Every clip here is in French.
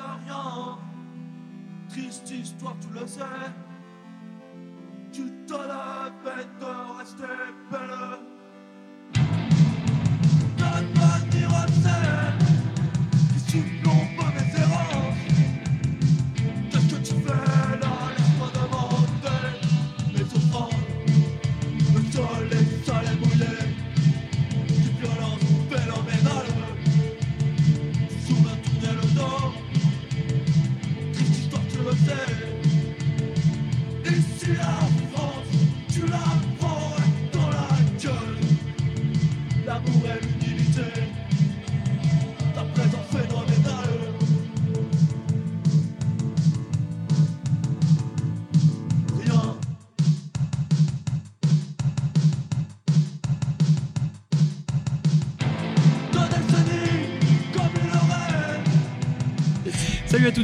rien. Triste histoire, tu le sais.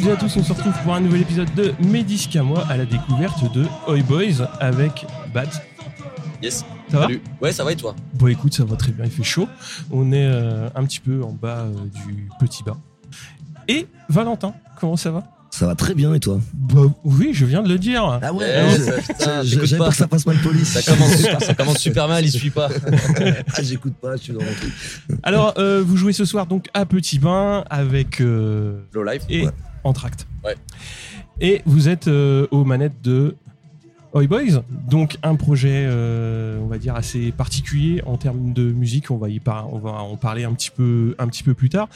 Toutes et à tous, on se retrouve pour un nouvel épisode de Mes moi à la découverte de Oi Boys avec Bat. Yes. Ça va? Salut. Ouais, ça va et toi? Bon écoute, ça va très bien, il fait chaud. On est euh, un petit peu en bas euh, du petit bas. Et Valentin, comment ça va? Ça va très bien et toi? Bah oui, je viens de le dire. Ah Eh, pas. peur que ça passe mal police. Ça commence, super, ça commence super mal, il suit pas. ah, j'écoute pas, je suis dans mon truc. Alors, euh, vous jouez ce soir donc à Petit Bain avec euh, Low life. et Ouais. Entracte. Ouais. Et vous êtes euh, aux manettes de Oi Boys, donc un projet, euh, on va dire assez particulier en termes de musique. On va y par- on va en parler un petit peu, un petit peu plus tard.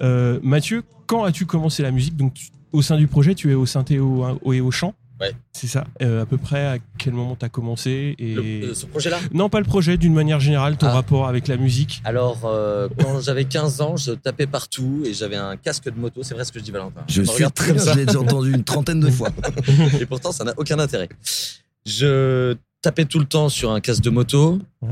Euh, Mathieu, quand as-tu commencé la musique? Donc tu- au sein du projet, tu es au synthé au- et au chant. Ouais. C'est ça. Euh, à peu près à quel moment tu as commencé et Le- euh, ce projet-là non pas le projet d'une manière générale, ton Ah. rapport avec la musique. Alors, euh, quand j'avais 15 ans, je tapais partout et j'avais un casque de moto. C'est vrai ce que je dis, Valentin. Je Me suis regarde très bien, je l'ai déjà entendu une trentaine de fois. Et pourtant, ça n'a aucun intérêt. Je tapais tout le temps sur un casque de moto Ouais.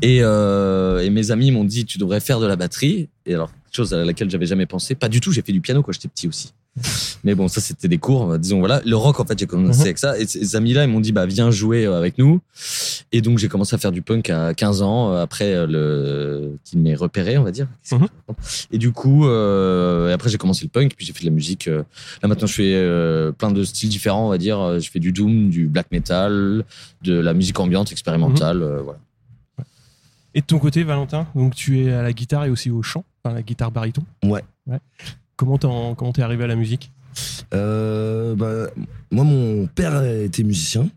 et, euh, et mes amis m'ont dit tu devrais faire de la batterie. Et alors, chose à laquelle j'avais jamais pensé. Pas du tout, j'ai fait du piano quand j'étais petit aussi. Mais bon, ça c'était des cours, disons voilà. Le rock en fait, j'ai commencé Mhm. avec ça. Et ces amis-là, ils m'ont dit bah viens jouer euh, avec nous. Et donc j'ai commencé à faire du punk à 15 ans euh, après euh, le qu'il m'ait repéré, on va dire. Mhm. Et du coup, euh, et après j'ai commencé le punk, puis j'ai fait de la musique. euh, Là maintenant, je fais euh, plein de styles différents, on va dire. Euh, Je fais du doom, du black metal, de la musique ambiante, expérimentale, Mhm. euh, voilà. Et de ton côté, Valentin, donc tu es à la guitare et aussi au chant, enfin la guitare baryton? Ouais. T'en- comment t'es arrivé à la musique? Euh, bah, moi, mon père était musicien.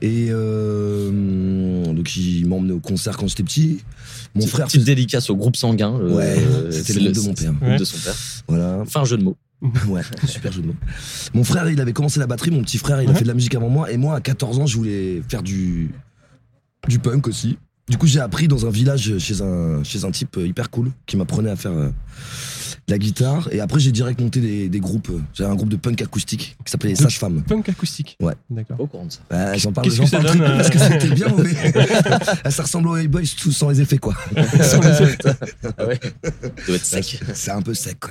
Et euh, donc, il m'emmenait au concert quand j'étais petit. Mon frère Petite dédicace au groupe sanguin. le- Ouais, euh, c'était le groupe de mon père. le Ouais. de son père. Voilà. Fin jeu de mots. Ouais, super jeu de mots. Mon frère, il avait commencé la batterie. Mon petit frère, il a fait de la musique avant moi. Et moi, à 14 ans, je voulais faire du, du punk aussi. Du coup, j'ai appris dans un village chez un, chez un type hyper cool qui m'apprenait à faire euh, de la guitare. Et après, j'ai direct monté des, des groupes. J'avais un groupe de punk acoustique qui s'appelait De- Sage Femme. Punk acoustique. Ouais. D'accord. Au courant de ça. Bah, j'en parle, j'en parle donne, très peu euh, parce que c'était bien, mais ça ressemble aux Boys tout sans les effets, quoi. Ah ouais. Ça doit être sec. C'est un peu sec, quoi.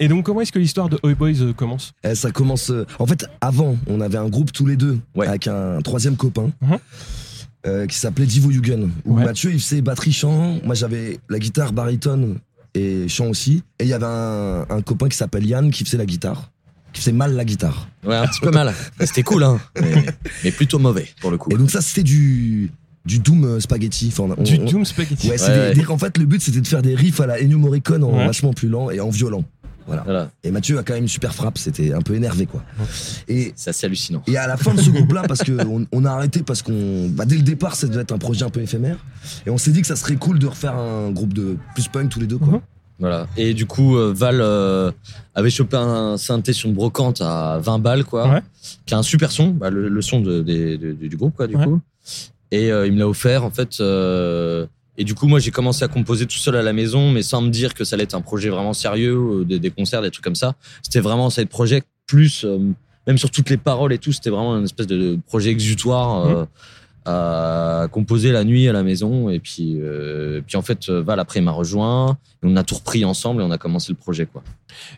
Et donc, comment est-ce que l'histoire de Oi Boys euh, commence? Eh, ça commence. euh, En fait, avant, on avait un groupe tous les deux Ouais. avec un troisième copain euh, qui s'appelait Divo Yugen. Où Ouais. Mathieu, il faisait batterie chant. Moi, j'avais la guitare baryton et chant aussi. Et il y avait un, un copain qui s'appelle Yann qui faisait la guitare, qui faisait mal la guitare. Ouais, un petit peu mal. C'était cool, hein. Mais, mais plutôt mauvais, pour le coup. Et donc ça, c'était du du doom euh, spaghetti. Enfin, on- Du on- Doom Spaghetti. Ouais, c'est Ouais, des- ouais. des- en fait, le but c'était de faire des riffs à la Ennio Morricone en Ouais. vachement plus lent et en violent. Voilà. Voilà. Et Mathieu a quand même une super frappe. C'était un peu énervé, quoi. Et C'est assez hallucinant. Et à la fin de ce groupe-là, parce qu'on on a arrêté parce qu'on, bah, dès le départ, ça devait être un projet un peu éphémère. Et on s'est dit que ça serait cool de refaire un groupe de plus punk tous les deux, quoi. Mhm. Voilà. Et du coup, euh, Val euh, avait chopé un synthé sur une brocante à 20 balles, quoi. Ouais. Qui a un super son, bah, le, le son de, des- de- du groupe, quoi, du Ouais. coup. Et euh, il me l'a offert, en fait. euh, et du coup, moi, j'ai commencé à composer tout seul à la maison, mais sans me dire que ça allait être un projet vraiment sérieux, euh, des, des concerts, des trucs comme ça. C'était vraiment ça projet plus, euh, même sur toutes les paroles et tout, c'était vraiment une espèce de projet exutoire. euh, à composer la nuit à la maison et puis euh, puis en fait Val après m'a rejoint et on a tout repris ensemble et on a commencé le projet quoi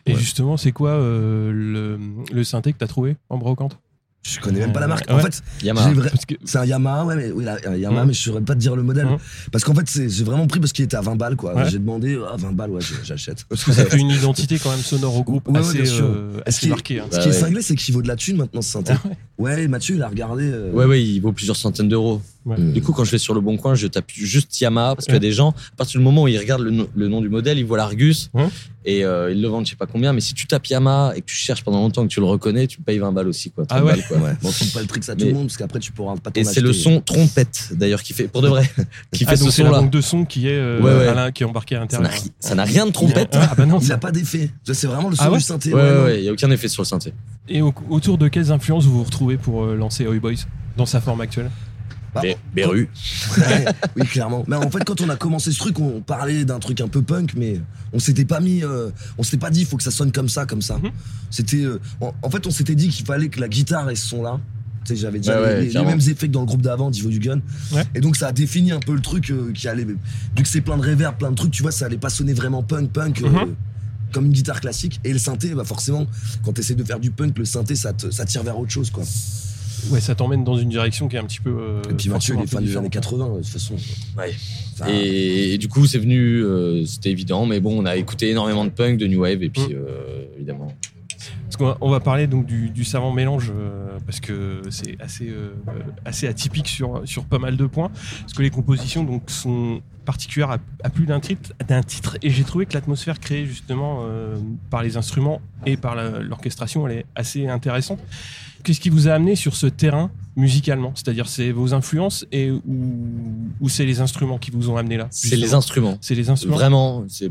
Et Ouais. justement, c'est quoi le, le synthé que t'as trouvé en brocante? Je connais même pas la marque. Euh, En ouais. fait, vrai- Parce que c'est un Yamaha, ouais, mais oui, là, un Yamaha, mais je saurais pas te dire le modèle. Parce qu'en fait, c'est- j'ai vraiment pris parce qu'il était à 20 balles, quoi. Ouais. J'ai demandé, ah, 20 balles, ouais, j'achète. ça fait une identité quand même sonore au groupe Ouais, ouais, assez, bien sûr. euh, Ce assez qui est- marquée. hein. Ce Bah qui est ouais. cinglé, c'est qu'il vaut de la thune maintenant, ce synthé. Ah ouais. Ouais, Mathieu, il a regardé. euh, Ouais, ouais, il vaut plusieurs centaines d'euros. Ouais. Mm. Du coup, quand je vais sur le bon coin, je tape juste Yamaha parce qu'il y a des gens, à partir du moment où ils regardent le, no- le nom du modèle, ils voient l'Argus Ouais. et euh, ils le vendent je sais pas combien. Mais si tu tapes Yamaha et que tu cherches pendant longtemps que tu le reconnais, tu payes 20 balles aussi. Quoi, 30 Ah ouais. balles, quoi. Ouais, bon, file pas le trick à tout le monde parce qu'après tu pourras pas Et c'est le son trompette d'ailleurs qui fait, pour de vrai, qui Ah, fait ce donc c'est la son là. banque de son qui est euh, Ouais, ouais. Alain, qui est embarqué à Ça n'a l'intérieur. ri- ça n'a rien de trompette. Ah bah non, Il ça- a pas d'effet. Ça, C'est vraiment le son Ah ouais du synthé. Ouais, ouais, non. ouais, il y a aucun effet sur le synthé. Et au- autour de quelles influences vous vous retrouvez pour euh, lancer Oi Boys dans sa forme actuelle? Bah, Beru. Ouais, oui, clairement. Mais en fait, quand on a commencé ce truc, on parlait d'un truc un peu punk, mais on s'était pas mis, euh, on s'était pas dit, il faut que ça sonne comme ça, comme ça. Mhm. C'était, euh, en, en fait, on s'était dit qu'il fallait que la guitare ait ce son-là. Tu sais, j'avais déjà ouais, les, mêmes effets que dans le groupe d'avant, Divo du Gun. Ouais. Et donc, ça a défini un peu le truc euh, qui allait. Vu que c'est plein de reverb, plein de trucs, tu vois, ça allait pas sonner vraiment punk, punk. euh, Mhm. Comme une guitare classique. Et le synthé, bah forcément, quand tu essaies de faire du punk, le synthé, ça, te- ça tire vers autre chose, quoi. Ouais, ça t'emmène dans une direction qui est un petit peu. euh, Et puis Mathieu, il est fan des années différente. 80, de toute façon. Ouais. Et, et du coup, c'est venu, euh, c'était évident, mais bon, on a écouté énormément de punk, de new wave, et puis Mm. euh, évidemment. Parce qu'on va, on va parler donc du, du savant mélange euh, parce que c'est assez euh, assez atypique sur sur pas mal de points parce que les compositions donc sont particulières à, à plus d'un titre d'un titre et j'ai trouvé que l'atmosphère créée justement euh, par les instruments et par la- l'orchestration elle est assez intéressante. Qu'est-ce qui vous a amené sur ce terrain musicalement? C'est-à-dire c'est vos influences et ou, ou c'est les instruments qui vous ont amené là C'est les instruments. C'est les instruments? Vraiment, c'est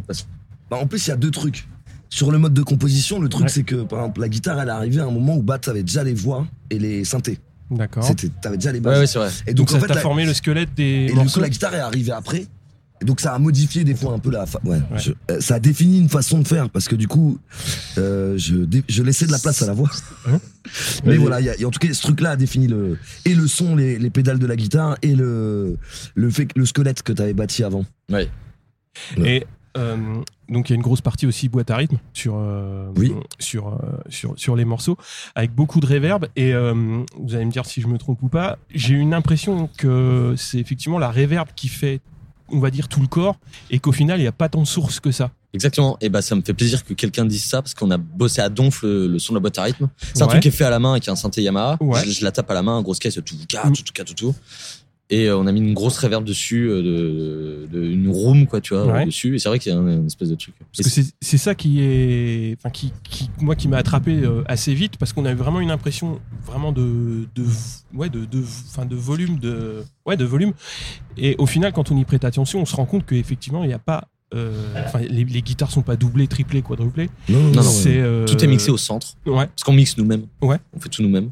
Bah, en plus, il y a deux trucs. Sur le mode de composition, le truc, Ouais. c'est que, par exemple, la guitare, elle est arrivée à un moment où Bat avait déjà les voix et les synthés. D'accord. C'était, t'avais déjà les Ouais, bases. ouais, c'est vrai. Et Donc, donc, en ça fait, t'a la, formé le squelette des et du coup, morceaux? la guitare est arrivée après. Donc, ça a modifié des fois un peu la. fa- Ouais, Ouais. je- euh, ça a défini une façon de faire parce que du coup, euh, je, dé- je laissais de la place à la voix. Hein Mais voilà, il y a- et en tout cas, ce truc-là a défini le et le son, les, les pédales de la guitare et le le fait que- le squelette que t'avais bâti avant. Ouais. Et euh, donc il y a une grosse partie aussi boîte à rythme sur euh, Oui. sur, euh, sur sur les morceaux avec beaucoup de reverb et euh, vous allez me dire si je me trompe ou pas. J'ai une impression que c'est effectivement la reverb qui fait on va dire tout le corps et qu'au final il n'y a pas tant de sources que ça. Exactement. Et bah, ça me fait plaisir que quelqu'un dise ça parce qu'on a bossé à donf le, le son de la boîte à rythme. C'est un Ouais. truc qui est fait à la main avec un synthé Yamaha. Ouais. Je, je la tape à la main, grosse caisse, tout, tout, Mm. tout, tout, tout, tout. Et euh, on a mis une grosse reverb dessus, euh, de, de, une room, quoi, tu vois, Ouais. dessus. Et c'est vrai qu'il y a un- une espèce de truc. Parce que c'est ça qui est, enfin qui, qui moi qui m'a attrapé euh, assez vite parce qu'on avait vraiment une impression vraiment de, de ouais de de, de volume de ouais de volume et au final quand on y prête attention on se rend compte qu'effectivement il n'y a pas euh, les, les guitares sont pas doublées triplées quadruplées Non, non, euh, Tout est mixé au centre. ouais Parce qu'on mixe nous-mêmes. Ouais. On fait tout nous-mêmes.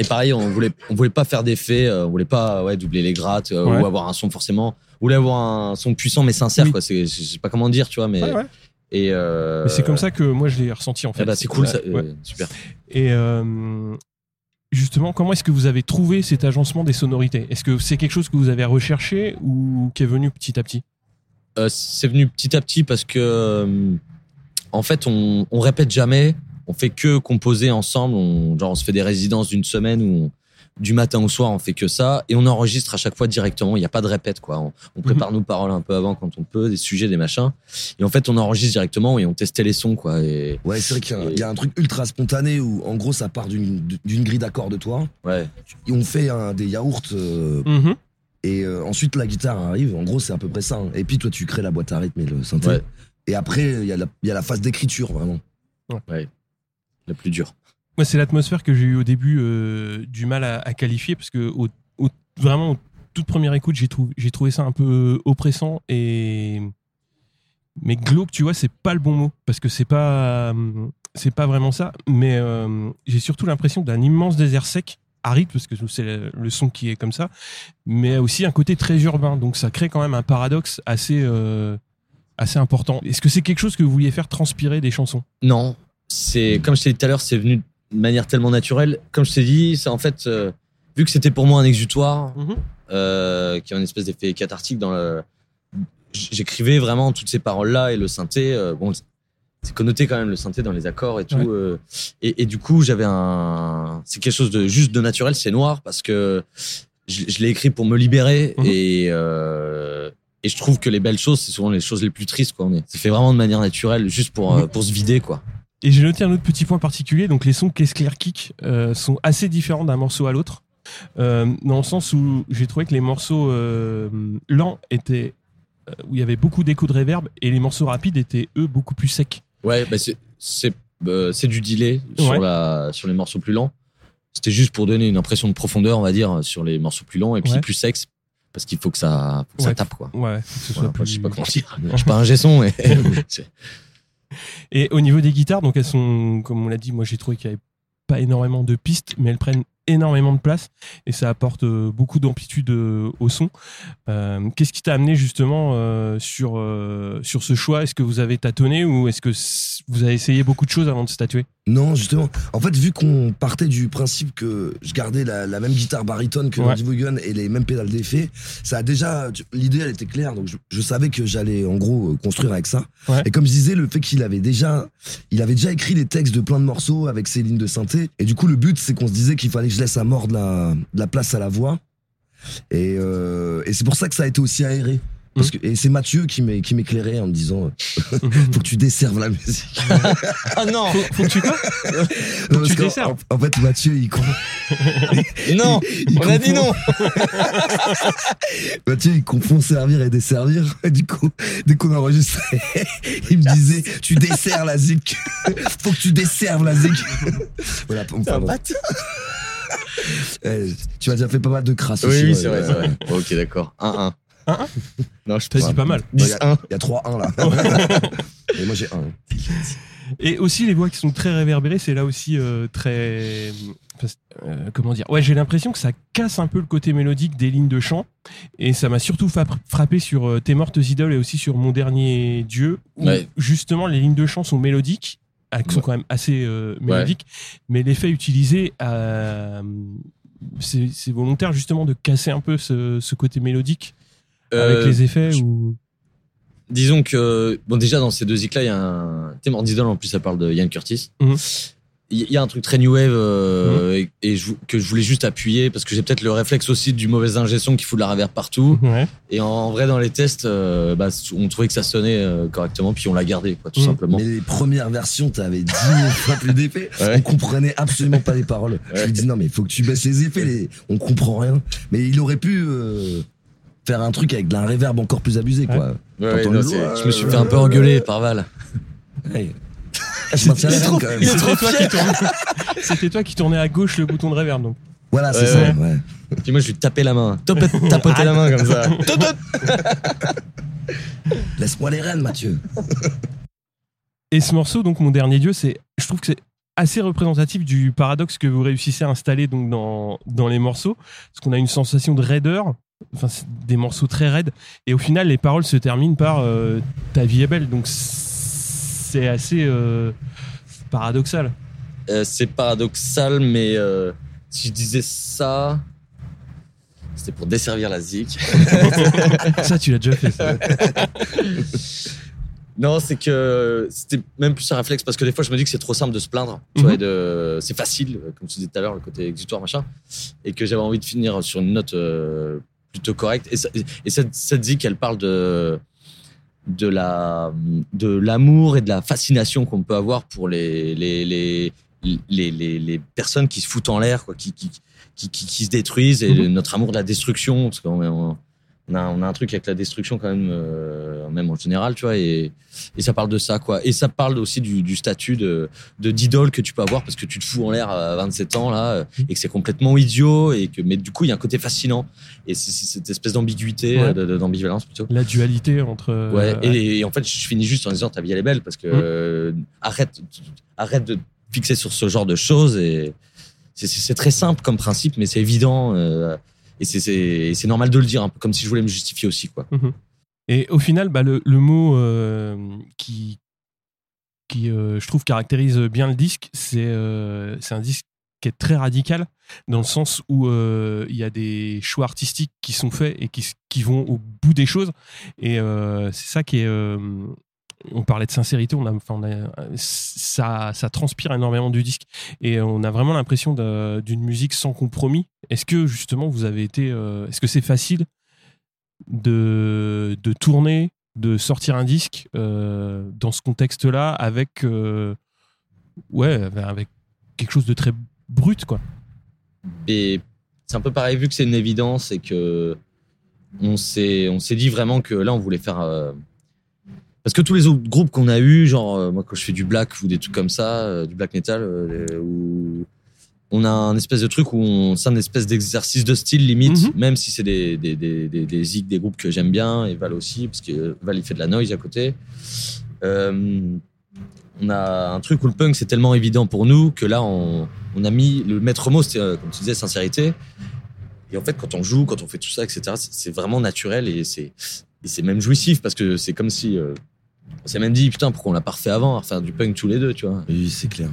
Et pareil, on voulait, on voulait pas faire d'effets, euh, on voulait pas ouais, doubler les grattes euh, Ouais. ou avoir un son forcément. On voulait avoir un son puissant mais sincère, Oui. quoi. C'est, je sais pas comment dire, tu vois, mais. ouais. Et euh, Mais c'est comme ça que moi je l'ai ressenti en fait eh ben, c'est cool, ça, euh, super. Et justement, comment est-ce que vous avez trouvé cet agencement des sonorités? Est-ce que c'est quelque chose que vous avez recherché ou qui est venu petit à petit? C'est venu petit à petit parce que, en fait, on, on répète jamais. On fait que composer ensemble. On, genre, on se fait des résidences d'une semaine où on- du matin au soir, on fait que ça et on enregistre à chaque fois directement. Il n'y a pas de répète, quoi. On, on prépare nos paroles un peu avant quand on peut, des sujets, des machins. Et en fait, on enregistre directement et on testait les sons, quoi. Et Ouais, c'est vrai qu'il y a, un- Et- il y a un truc ultra spontané où, en gros, ça part d'une d'une grille d'accords de toi. ouais, Et on fait un- des yaourts euh, Mhm. et euh, ensuite la guitare arrive. En gros, c'est à peu près ça. hein. Et puis toi, tu crées la boîte à rythme et le synthé. Ouais. Et après, il y, a la- il y a la phase d'écriture, vraiment. La plus dure. Moi, c'est l'atmosphère que j'ai eu au début euh, du mal à, à qualifier parce que au, au- vraiment, au toute première écoute, j'ai trouvé, j'ai trouvé ça un peu oppressant et mais glauque, tu vois, c'est pas le bon mot parce que c'est pas hum, c'est pas vraiment ça. Mais euh, j'ai surtout l'impression d'un immense désert sec aride parce que c'est le, le son qui est comme ça, mais aussi un côté très urbain. Donc ça crée quand même un paradoxe assez euh, assez important. Est-ce que c'est quelque chose que vous vouliez faire transpirer des chansons? Non, c'est comme je t'ai dit tout à l'heure, c'est venu de manière tellement naturelle. Comme je t'ai dit, c'est en fait euh, vu que c'était pour moi un exutoire, euh, qui a une espèce d'effet cathartique dans le. J'écrivais vraiment toutes ces paroles-là et le synthé. euh, bon, c'est connoté quand même le synthé dans les accords et tout. Ouais. euh, et, et du coup, j'avais un, c'est quelque chose de juste de naturel. C'est noir parce que je, je l'ai écrit pour me libérer Mhm. et euh, et je trouve que les belles choses, c'est souvent les choses les plus tristes. Quoi. C'est fait vraiment de manière naturelle, juste pour Mhm. pour se vider, quoi. Et j'ai noté un autre petit point particulier. Donc, les sons Qu'est-ce Clear Kick euh, sont assez différents d'un morceau à l'autre. Euh, dans le sens où j'ai trouvé que les morceaux euh, lents étaient. euh, où il y avait beaucoup d'écho de reverb et les morceaux rapides étaient, eux, beaucoup plus secs. Ouais, bah c'est du delay sur Ouais. la sur les morceaux plus lents. C'était juste pour donner une impression de profondeur, on va dire, sur les morceaux plus lents et puis Ouais. plus sexe parce qu'il faut que ça faut que ça Ouais. tape quoi. Ouais, que ce soit Voilà, plus. Je sais pas comment dire. Je suis pas un gesson mais Et au niveau des guitares, donc elles sont, comme on l'a dit, moi j'ai trouvé qu'il n'y avait pas énormément de pistes, mais elles prennent énormément de place et ça apporte euh, beaucoup d'amplitude euh, au son. Euh, Qu'est-ce qui t'a amené justement sur, ce choix? Est-ce que vous avez tâtonné ou est-ce que vous avez essayé beaucoup de choses avant de statuer Non, justement. En fait, vu qu'on partait du principe que je gardais la, la même guitare baritone que Ouais. Randy Vaughan et les mêmes pédales d'effet, ça a déjà. L'idée, elle était claire. Donc, je, je savais que j'allais, en gros, euh, construire avec ça. Ouais. Et comme je disais, le fait qu'il avait déjà. Il avait déjà écrit les textes de plein de morceaux avec ses lignes de synthé. Et du coup, le but, c'est qu'on se disait qu'il fallait que je laisse à mort de la, de la place à la voix. Et, euh, et c'est pour ça que ça a été aussi aéré. Parce que, et c'est Mathieu qui m'é- qui m'éclairait en me disant euh, faut que tu desserves la musique. Ah non, faut, faut que tu quoi Non, parce tu desserves. En, en fait, Mathieu, il, com- non, il on a dit confond- non. Mathieu, il confond servir et desservir. Et du coup, dès qu'on enregistrait, il me disait Tu desserres la zik. Faut que tu desserves la zik. voilà, bâtard. Eh, tu as déjà fait pas mal de crasse Oui, aussi, oui, ouais, c'est vrai, ouais. c'est vrai. Ok, d'accord. 1-1. 1-1 Non, je T'as dit pas mal. 10-1. Il y a 3-1 là. et moi, j'ai 1. Et aussi les voix qui sont très réverbérées, c'est là aussi euh, très. euh, comment dire? Ouais, j'ai l'impression que ça casse un peu le côté mélodique des lignes de chant. Et ça m'a surtout frappé sur euh, Tes mortes idoles et aussi sur Mon dernier Dieu, où Ouais. justement les lignes de chant sont mélodiques, elles sont Ouais. quand même assez euh, mélodiques, mais l'effet utilisé, c'est c'est volontaire justement de casser un peu ce, ce côté mélodique avec Euh, les effets je- ou. Disons que, bon, déjà, dans ces deux zik là, il y a un thème en d'idole, en plus, ça parle de Ian Curtis. Mhm. Il y a un truc très new wave euh, et, et je, que je voulais juste appuyer parce que j'ai peut-être le réflexe aussi du mauvais ingé son qui fout de la reverb partout. Ouais. Et en, vrai, dans les tests, euh, bah, on trouvait que ça sonnait euh, correctement, puis on l'a gardé, quoi, tout Mhm. simplement. Mais les premières versions, t'avais 10 000 fois plus d'effets. Ouais. On comprenait absolument pas les paroles. Je Ouais. lui dis non, mais il faut que tu baisses les effets, les... on comprend rien. Mais il aurait pu euh, faire un truc avec de la reverb encore plus abusé, quoi. Ouais, non, c'est- je me suis euh, fait un peu engueuler par Val. Ouais. Je maintiens quand même. C'était trop toi, qui tournais- C'était toi qui tournais à gauche le bouton de reverb. Donc. Voilà, c'est Ouais. ça. Ouais. Puis moi, je lui tapais la main. Tapoter tapoter la main comme ça. Laisse-moi les rênes, Mathieu. Et ce morceau, donc mon dernier dieu, c'est, je trouve que c'est assez représentatif du paradoxe que vous réussissez à installer donc dans, dans les morceaux, parce qu'on a une sensation de raideur, enfin c'est des morceaux très raides, et au final les paroles se terminent par euh, ta vie est belle, donc c'est assez euh, paradoxal. Euh, c'est paradoxal, mais si je disais ça, c'était pour desservir la zik. ça tu l'as déjà fait. Ça. Non, c'est que c'était même plus un réflexe parce que des fois je me dis que c'est trop simple de se plaindre. Tu Mhm. vois, et de, c'est facile, comme tu disais tout à l'heure, le côté exutoire machin, et que j'avais envie de finir sur une note euh, plutôt correcte. Et, ça- et cette, cette zik, elle parle de de la de l'amour et de la fascination qu'on peut avoir pour les les les les, les, les personnes qui se foutent en l'air, quoi, qui, qui, qui, se détruisent et Mhm. notre amour de la destruction, parce qu'on on a, on a un truc avec la destruction quand même, euh, même en général, tu vois, et, et ça parle de ça, quoi. Et ça parle aussi du, du statut de d'idole que tu peux avoir parce que tu te fous en l'air à 27 ans là, euh, et que c'est complètement idiot, et que mais du coup il y a un côté fascinant et c'est cette espèce d'ambiguïté, Ouais. euh, d'ambivalence plutôt. La dualité entre. euh, Ouais, et, et en fait, je finis juste en disant ta vie elle est belle parce que euh, arrête, arrête de te fixer sur ce genre de choses et c'est- très simple comme principe, mais c'est évident euh, et c'est- normal de le dire, peu comme si je voulais me justifier aussi, quoi. Mhm. Et au final, bah, le, le mot euh, qui, qui euh, je trouve, caractérise bien le disque, c'est euh, un disque qui est très radical, dans le sens où euh, il y a des choix artistiques qui sont faits et qui, qui vont au bout des choses. Et c'est ça qui est, on parlait de sincérité, on a, enfin, ça, ça transpire énormément du disque et on a vraiment l'impression d'une musique sans compromis. Est-ce que justement vous avez été, euh, est-ce que c'est facile de, de tourner, de sortir un disque euh, dans ce contexte-là avec, euh, ouais, avec quelque chose de très brut, quoi? Et c'est un peu pareil, vu que c'est une évidence et que on s'est, on s'est dit vraiment que là, on voulait faire. Parce que tous les autres groupes qu'on a eu, genre, euh, moi, quand je fais du black ou des trucs comme ça, euh, du black metal, euh, on a un espèce de truc où on, c'est un espèce d'exercice de style limite, Mhm. même si c'est des, des, des, des, des zigs, des groupes que j'aime bien, et Val aussi, parce que Val, il fait de la noise à côté. Euh, on a un truc où le punk, c'est tellement évident pour nous que là, on, on a mis le maître mot, c'était, comme tu disais, sincérité. Et en fait, quand on joue, quand on fait tout ça, etc., c'est c'est vraiment naturel et c'est et c'est même jouissif parce que c'est comme si euh, on s'est même dit putain pourquoi on l'a pas refait avant à refaire du punk tous les deux, tu vois. Oui, c'est clair.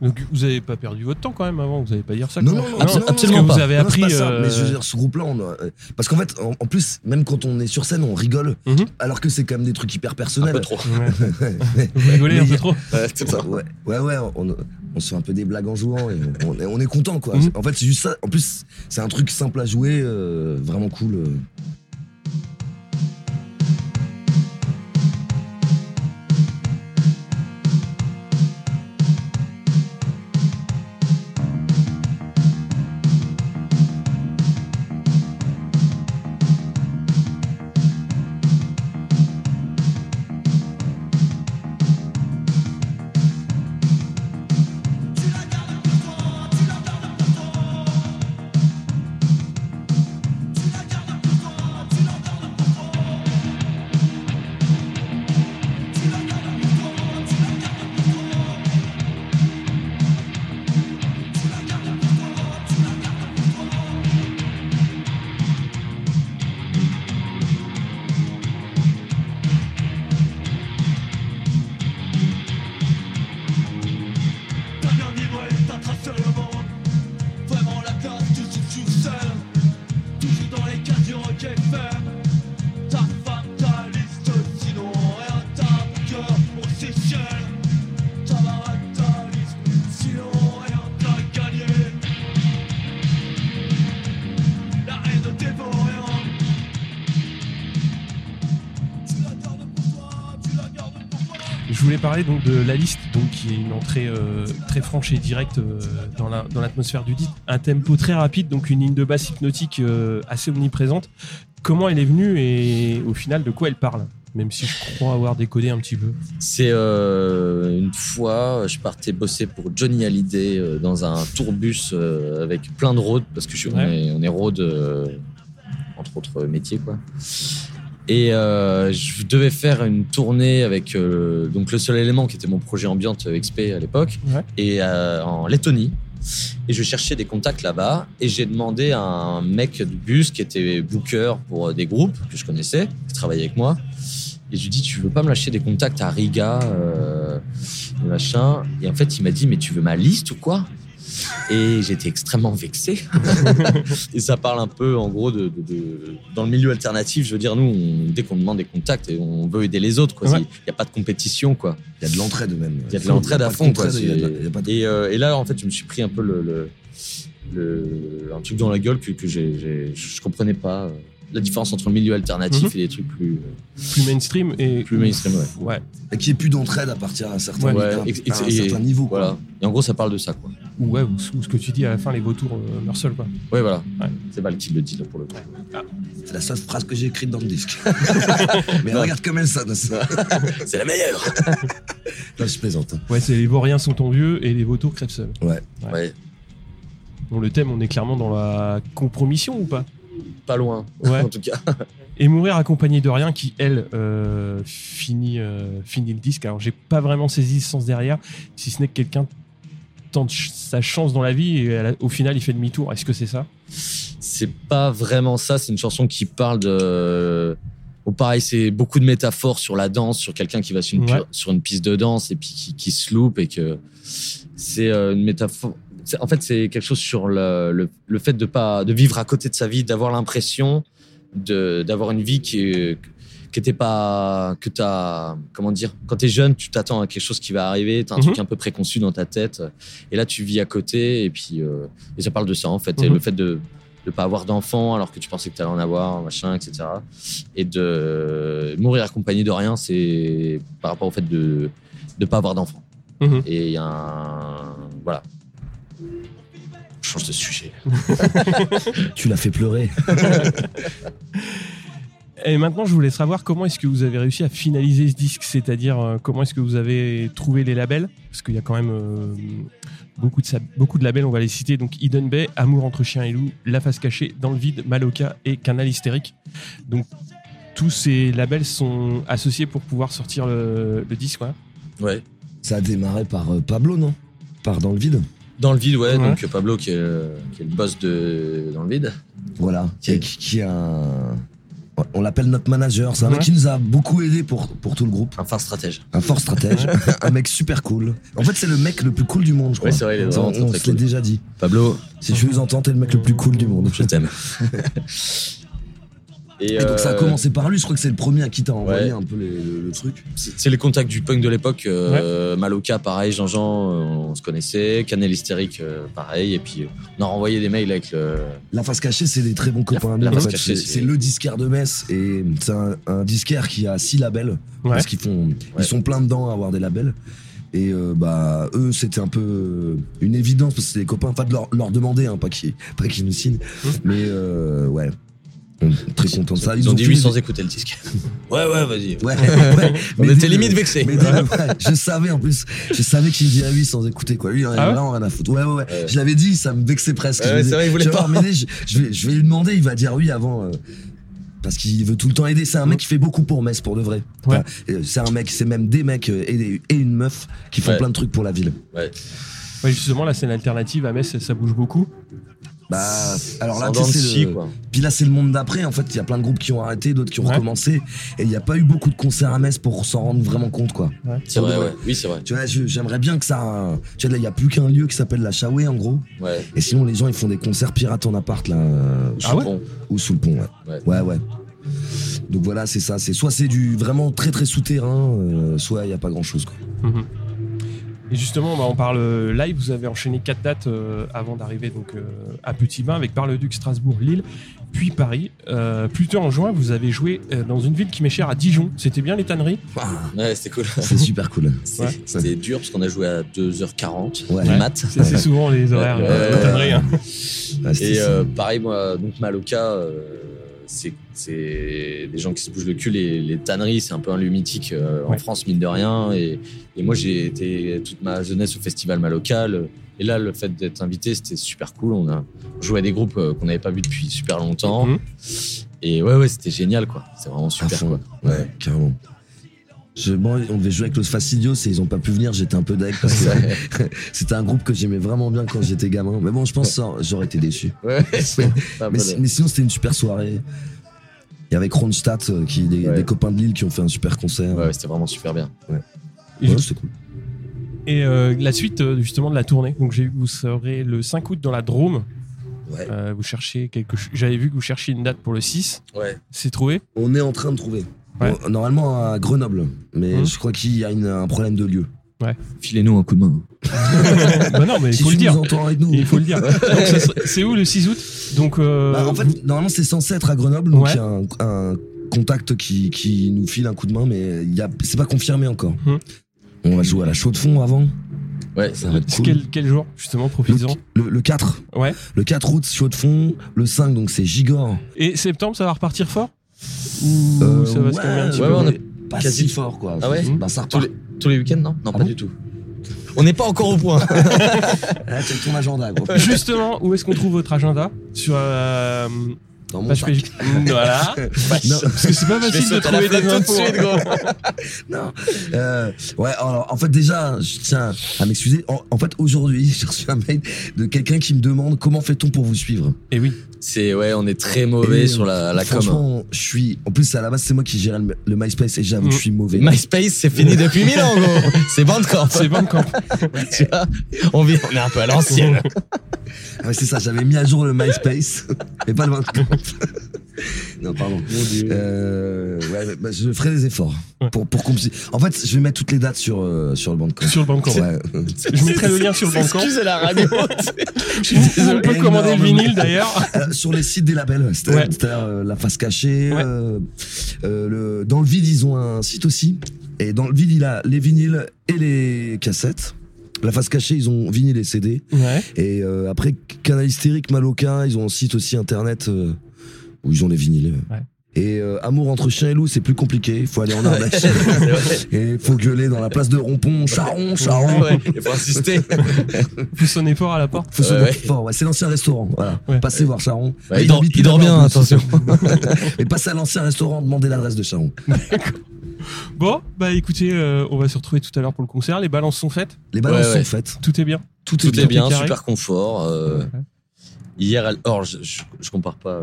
Donc vous avez pas perdu votre temps quand même avant, vous avez pas dire ça. Non, non, non, Abs- non, non, absolument non, Vous pas. avez appris. pas ça, euh, mais je veux dire, ce groupe-là, on a- parce qu'en fait, en, en plus, même quand on est sur scène, on rigole, Mhm. alors que c'est quand même des trucs hyper Un personnels. peu trop. ouais. Vous rigolez un peu a- trop. Ouais, c'est ça. ouais, ouais, ouais, on, on se fait un peu des blagues en jouant et on, est, on est content, quoi. Mhm. En fait, c'est juste ça. En plus, c'est un truc simple à jouer, euh, vraiment cool. euh. Parler donc de la liste, donc qui est une entrée euh, très franche et directe euh, dans la- dans l'atmosphère du disque. Un tempo très rapide, donc une ligne de basse hypnotique euh, assez omniprésente. Comment elle est venue et au final de quoi elle parle? Même si je crois avoir décodé un petit peu. C'est euh, une fois, je partais bosser pour Johnny Hallyday dans un tourbus avec plein de roads parce que je, on, Ouais. est, on est road euh, entre autres métiers quoi. Et euh, je devais faire une tournée avec euh, donc le seul élément qui était mon projet ambiante XP à l'époque Ouais. et euh, en Lettonie. Et je cherchais des contacts là-bas et j'ai demandé à un mec du bus qui était booker pour euh, des groupes que je connaissais, qui travaillait avec moi. Et je lui dis, tu veux pas me lâcher des contacts à Riga, euh, machin? Et en fait, il m'a dit, mais tu veux ma liste ou quoi? Et j'étais extrêmement vexé. et ça parle un peu, en gros, de, de- de- dans le milieu alternatif. Je veux dire, nous, on- dès qu'on demande des contacts, et on veut aider les autres. Il n'y a pas de compétition, quoi. Il y a de l'entraide même. Il y a de l'entraide à fond, quoi. Et, euh, et là, en fait, je me suis pris un peu le, le, le- un truc dans la gueule que, que j'ai, j'ai- je comprenais pas. La différence entre le milieu alternatif Mhm. et des trucs plus, euh, Plus mainstream et plus mainstream, ouais. ouais. Et qu'il n'y ait plus d'entraide à partir d'un certain, Ouais. Ouais, à un- et- à un et- certain niveau. quoi. Voilà. Et en gros, ça parle de ça, quoi. Ou ouais, ou, ou ce que tu dis à la fin, les vautours euh, meurent seuls, quoi. Ouais, voilà. Ouais. C'est Val qui le dit, là, pour le coup. C'est la seule phrase que j'ai écrite dans le disque. Mais regarde comme elle sonne. ça. C'est la meilleure! Non, je plaisante. Ouais, c'est les vauriens sont envieux et les vautours crèvent seuls. Ouais. Bon, le thème, on est clairement dans la compromission ou pas? Pas loin. Ouais. en tout cas. Et mourir accompagné de rien qui, elle, euh, finit, euh, finit le disque. Alors, j'ai pas vraiment saisi le sens derrière, si ce n'est que quelqu'un tente sa chance dans la vie et au final, il fait demi-tour. Est-ce que c'est ça? C'est pas vraiment ça. C'est une chanson qui parle de. Au pareil, c'est beaucoup de métaphores sur la danse, sur quelqu'un qui va sur une, Ouais. sur une piste de danse et puis qui, qui se loupe et que c'est euh, une métaphore. En fait, c'est quelque chose sur le, le, le fait de pas de vivre à côté de sa vie, d'avoir l'impression de d'avoir une vie qui qui était pas que t'as comment dire quand t'es jeune tu t'attends à quelque chose qui va arriver t'as un Mhm. truc un peu préconçu dans ta tête et là tu vis à côté et puis euh, et ça parle de ça en fait et Mhm. le fait de de pas avoir d'enfants alors que tu pensais que t'allais en avoir machin etc et de mourir accompagné de rien c'est par rapport au fait de de pas avoir d'enfants Mhm. et il y a un voilà change de sujet Tu l'as fait pleurer. Et maintenant, je voulais savoir comment est-ce que vous avez réussi à finaliser ce disque, c'est-à-dire euh, comment est-ce que vous avez trouvé les labels, parce qu'il y a quand même euh, beaucoup, de, beaucoup de labels, on va les citer, donc Hidden Bay, Amour entre chien et loup, La face cachée, Dans le vide, Maloca et Canal hystérique. Donc tous ces labels sont associés pour pouvoir sortir le, le disque. Ouais Ça a démarré par euh, Pablo, non? Par Dans le vide dans le vide ouais, Ouais. donc Pablo qui est, le- qui est le boss de dans le vide Voilà. Qui, qui- qui est un. On l'appelle notre manager. C'est un mec qui nous a beaucoup aidé pour, pour tout le groupe. un fin stratège Un fort stratège. un mec super cool. En fait, c'est le mec le plus cool du monde, je crois. Ouais, c'est vrai, il est on on se l'est cool. déjà dit. Pablo Si tu nous entends, t'es le mec le plus cool du monde. je t'aime et, Et donc ça a euh, commencé par lui, je crois que c'est le premier à qui t'a envoyé ouais. un peu les- le, le truc. c'est les contacts du punk de l'époque euh, Maloca pareil Jean-Jean euh, on se connaissait Canel hystérique euh, pareil et puis euh, on a renvoyé des mails avec le La face cachée, c'est des très bons copains. la face cachée, c'est le disquaire de Metz et c'est un, un disquaire qui a six labels Ouais. parce qu'ils font, Ouais. ils sont plein dedans à avoir des labels. Et euh, bah eux, c'était un peu une évidence parce que c'est des copains. Pas de leur, leur demander, hein, pas qu'ils pas qu'ils nous signent, mais euh, ouais, très content de ça. ils, ont dit oui sans écouter le disque ouais ouais vas-y Ouais, ouais. on Mais était dis-le. limite Mais ouais, je savais en plus, je savais qu'il dirait oui sans écouter quoi. Lui, il en avait Ah ouais vraiment rien à foutre. Ouais, ouais. Je l'avais dit, ça me vexait presque. Ouais, Je me c'est disais, vrai, il voulait vas pas. je, je vais, je vais lui demander, il va dire oui avant. euh, parce qu'il veut tout le temps aider. C'est un mec qui fait beaucoup pour Metz, pour de vrai. Ouais. Enfin, euh, c'est un mec, c'est même des mecs euh, et, des- et une meuf qui font Ouais. plein de trucs pour la ville. ouais Ouais, justement, la scène alternative à Metz, ça bouge beaucoup. Bah, alors là, tu sais, le- Puis là, c'est le monde d'après. En fait, il y a plein de groupes qui ont arrêté, d'autres qui ont Ouais. recommencé. Et il n'y a pas eu beaucoup de concerts à Metz pour s'en rendre vraiment compte, quoi. c'est vrai Ouais. ouais oui c'est vrai Tu vois, j'aimerais bien que ça. Tu vois, là, il n'y a plus qu'un lieu qui s'appelle la Chawé, en gros. ouais Et sinon, les gens, ils font des concerts pirates en appart, là. euh, Ah ouais Bon. Ou sous le pont, ouais. Ouais. Ouais, ouais. Donc voilà, c'est ça. C'est soit c'est du vraiment très très souterrain, euh, soit il n'y a pas grand chose, quoi. Mhm. Et justement, bah, on parle euh, live. Vous avez enchaîné quatre dates euh, avant d'arriver donc euh, à Petit Bain avec Bar-le-Duc, Strasbourg, Lille, puis Paris. Euh, plus tard en juin, vous avez joué euh, dans une ville qui m'est chère à Dijon. C'était bien les tanneries? Ah, ouais c'était cool c'est super cool. C'est- Ouais. c'était dur parce qu'on a joué à 2h40 Ouais. mat C'est c'est souvent les horaires euh, tanneries. hein. Ouais, Et euh, pareil, moi, donc Maloca, euh, c'est c'est des gens qui se bougent le cul. Les, les tanneries, c'est un peu un lieu mythique euh, en. France, mine de rien. Et, et moi, j'ai été toute ma jeunesse au festival Maloca. Le- Et là, le fait d'être invité, c'était super cool. On a joué à des groupes euh, qu'on n'avait pas vus depuis super longtemps. Mhm. Et ouais, ouais, c'était génial, quoi. C'est vraiment super, quoi. Ouais, carrément. Je, bon, on devait jouer avec Los Fastidios et ils ont pas pu venir, j'étais un peu parce que c'était un groupe que j'aimais vraiment bien quand j'étais gamin. Mais bon, je pense que ça, j'aurais été déçu. Ouais, Mais, sinon, c'était une super soirée. Et avec Ronstadt, euh, qui, des, Ouais. des copains de Lille qui ont fait un super concert. Ouais, ouais, c'était vraiment super bien. Et, Ouais, ju- c'était cool. et, euh, la suite euh, justement de la tournée. Donc j'ai vu que vous serez le 5 août dans la Drôme. Ouais. Euh, vous cherchez quelque chose. J'avais vu que vous cherchiez une date pour le 6. Ouais. C'est trouvé? On est en train de trouver. Ouais. Bon, normalement à Grenoble, mais Mhm. je crois qu'il y a une- un problème de lieu. Filez-nous un coup de main. Bah non, mais il si faut tu le dire. nous entends avec nous. Il faut le dire. Donc, ça serait- c'est où le 6 août? Donc euh, Bah, en fait, vous- normalement c'est censé être à Grenoble, donc Ouais. il y a un, un contact qui, qui nous file un coup de main, mais c'est pas confirmé encore. Mhm. On va jouer à la chaux de fond avant. Ouais, Ça va être cool. quel, quel jour justement Le, Profites-en. le- le 4. Ouais. Le 4 août, chaud de fond. Le 5, donc c'est Gigor. Et septembre, ça va repartir fort? Ou Euh, ça va se calmer un petit ouais, peu on mais pas quasi- si fort quoi. Ah ouais Bah ça Tous repart. les, tous les week-ends, non Non, Ah pas bon du tout. On n'est pas encore au point. Check ton agenda gros. Justement, où est-ce qu'on trouve votre agenda Sur euh, Dans mon page sac. Facebook. Voilà. Non, Parce que c'est pas facile de trouver des infos. hein. non. Euh, ouais, alors en fait déjà, je tiens à m'excuser. En, en fait aujourd'hui, j'ai reçu un mail de quelqu'un qui me demande comment fait-on pour vous suivre. Et oui. C'est ouais, on est très mauvais Et, sur la, la com. Franchement, je suis. En plus, à la base, c'est moi qui gérais le, le MySpace et j'avoue que je suis mauvais. MySpace, c'est fini depuis mille ans, gros. C'est Bandcamp. C'est Bandcamp. Tu vois, on, vit, on est un peu à l'ancienne. Ah ouais, c'est ça, j'avais mis à jour le MySpace et pas le Bandcamp. Non, pardon. Mon Dieu. Euh, ouais, bah, je ferai des efforts Ouais. pour pour qu'on puisse- En fait, je vais mettre toutes les dates sur euh, sur le Bandcamp. Sur le Bandcamp. Ouais. Je mettrai le lien sur le Bandcamp. Excusez la radio. On peut commander le vinyle d'ailleurs. Euh, sur les sites des labels, c'est-à-dire Ouais. c'est-à-dire, euh, la face cachée. Ouais. euh, euh, le, dans le vide, ils ont un site aussi. Et dans le vide, il a les vinyles et les cassettes. La face cachée, ils ont vinyle et CD. Ouais. Et euh, après, Canal Hystérique, Maloca, ils ont un site aussi internet euh, où ils ont les vinyles. Ouais. Et euh, Amour entre chien et loup, c'est plus compliqué. Il faut aller en Ardèche. et il faut gueuler dans la place de Rompon. Charon, Charon. Ouais, il faut insister. Faut sonner fort à la porte. Faut Ouais, ouais. fort. Ouais, c'est l'ancien restaurant. Voilà. Ouais. Passez voir Charon. Ouais, Mais il, dort, il bien, attention. Mais passez à l'ancien restaurant, demandez l'adresse de Charon. Bon, bah écoutez, euh, on va se retrouver tout à l'heure pour le concert. Les balances sont faites. Les balances Ouais, ouais. sont faites. Tout est bien. Tout, Tout est est bien, super confort. euh, Hier, or, je, je, je compare pas.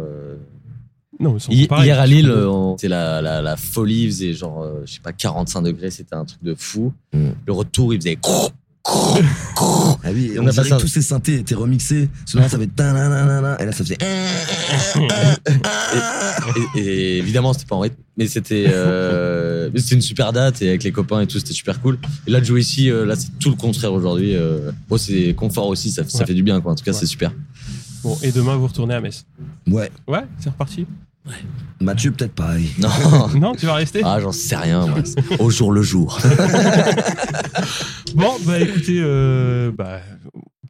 Non, mais c'est Hi- pareil. Hier à Lille, on- c'était la, la, la folie, il faisait genre, euh, je sais pas, 45 degrés, c'était un truc de fou. Mm. Le retour, il faisait. Ah oui, On on, a dirait que tous ces synthés étaient remixés. Souvent, ça fait et là, ça faisait. Et, et évidemment, c'était pas en rythme, mais c'était euh, c'était une super date et avec les copains et tout, c'était super cool. Et là, de jouer ici, euh, là, c'est tout le contraire aujourd'hui. Euh, bon, c'est confort aussi, ça, ça Ouais. fait du bien, quoi. En tout cas, Ouais. c'est super. Bon, et demain, vous retournez à Metz? Ouais, Ouais, c'est reparti. Mathieu, peut-être pareil. Non, Non, tu vas rester ah, j'en sais rien, moi. Au jour le jour. Bon, bah écoutez, euh, bah,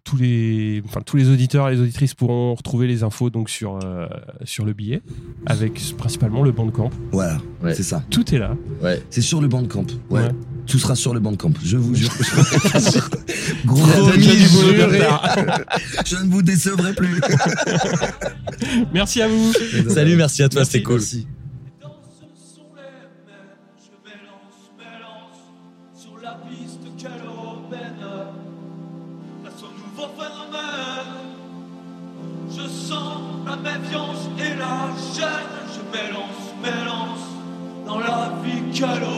tous les, enfin tous les auditeurs et les auditrices pourront retrouver les infos donc sur euh, sur le billet, avec principalement le Bandcamp. Voilà, Ouais. c'est ça. Tout est là. Ouais. C'est sur le Bandcamp. Ouais. Ouais. Tout sera sur le Bandcamp. Je vous jure. Gros. Je ne vous décevrai plus. Merci à vous. Salut, merci à toi, c'était cool. merci. Méfiance et la gêne. Je m'élance, m'élance dans la vie quelle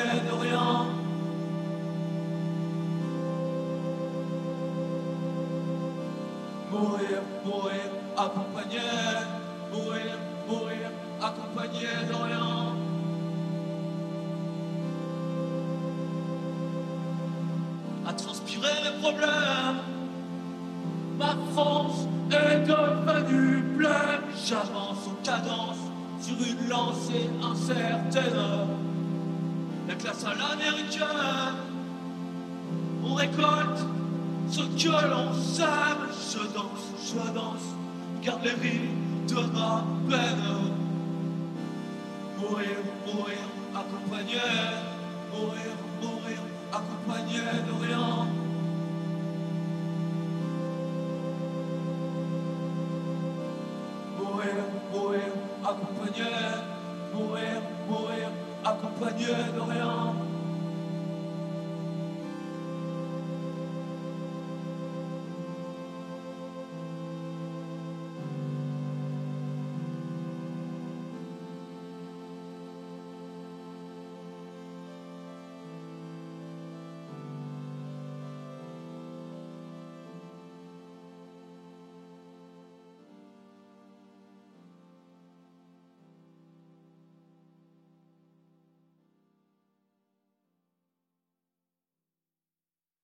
rien. Mourir, mourir, accompagné, mourir, mourir, accompagné de rien. À transpirer mes problèmes, ma France est devenue blême. J'avance en cadence sur une lancée incertaine. La classe à l'américaine, on récolte ce que l'on sème. Je danse, je danse, garde les rimes de ma peine. Mourir, mourir, accompagné, mourir, mourir, accompagné de rien. Mourir, mourir, accompagné, mourir, mourir, accompagné de rien.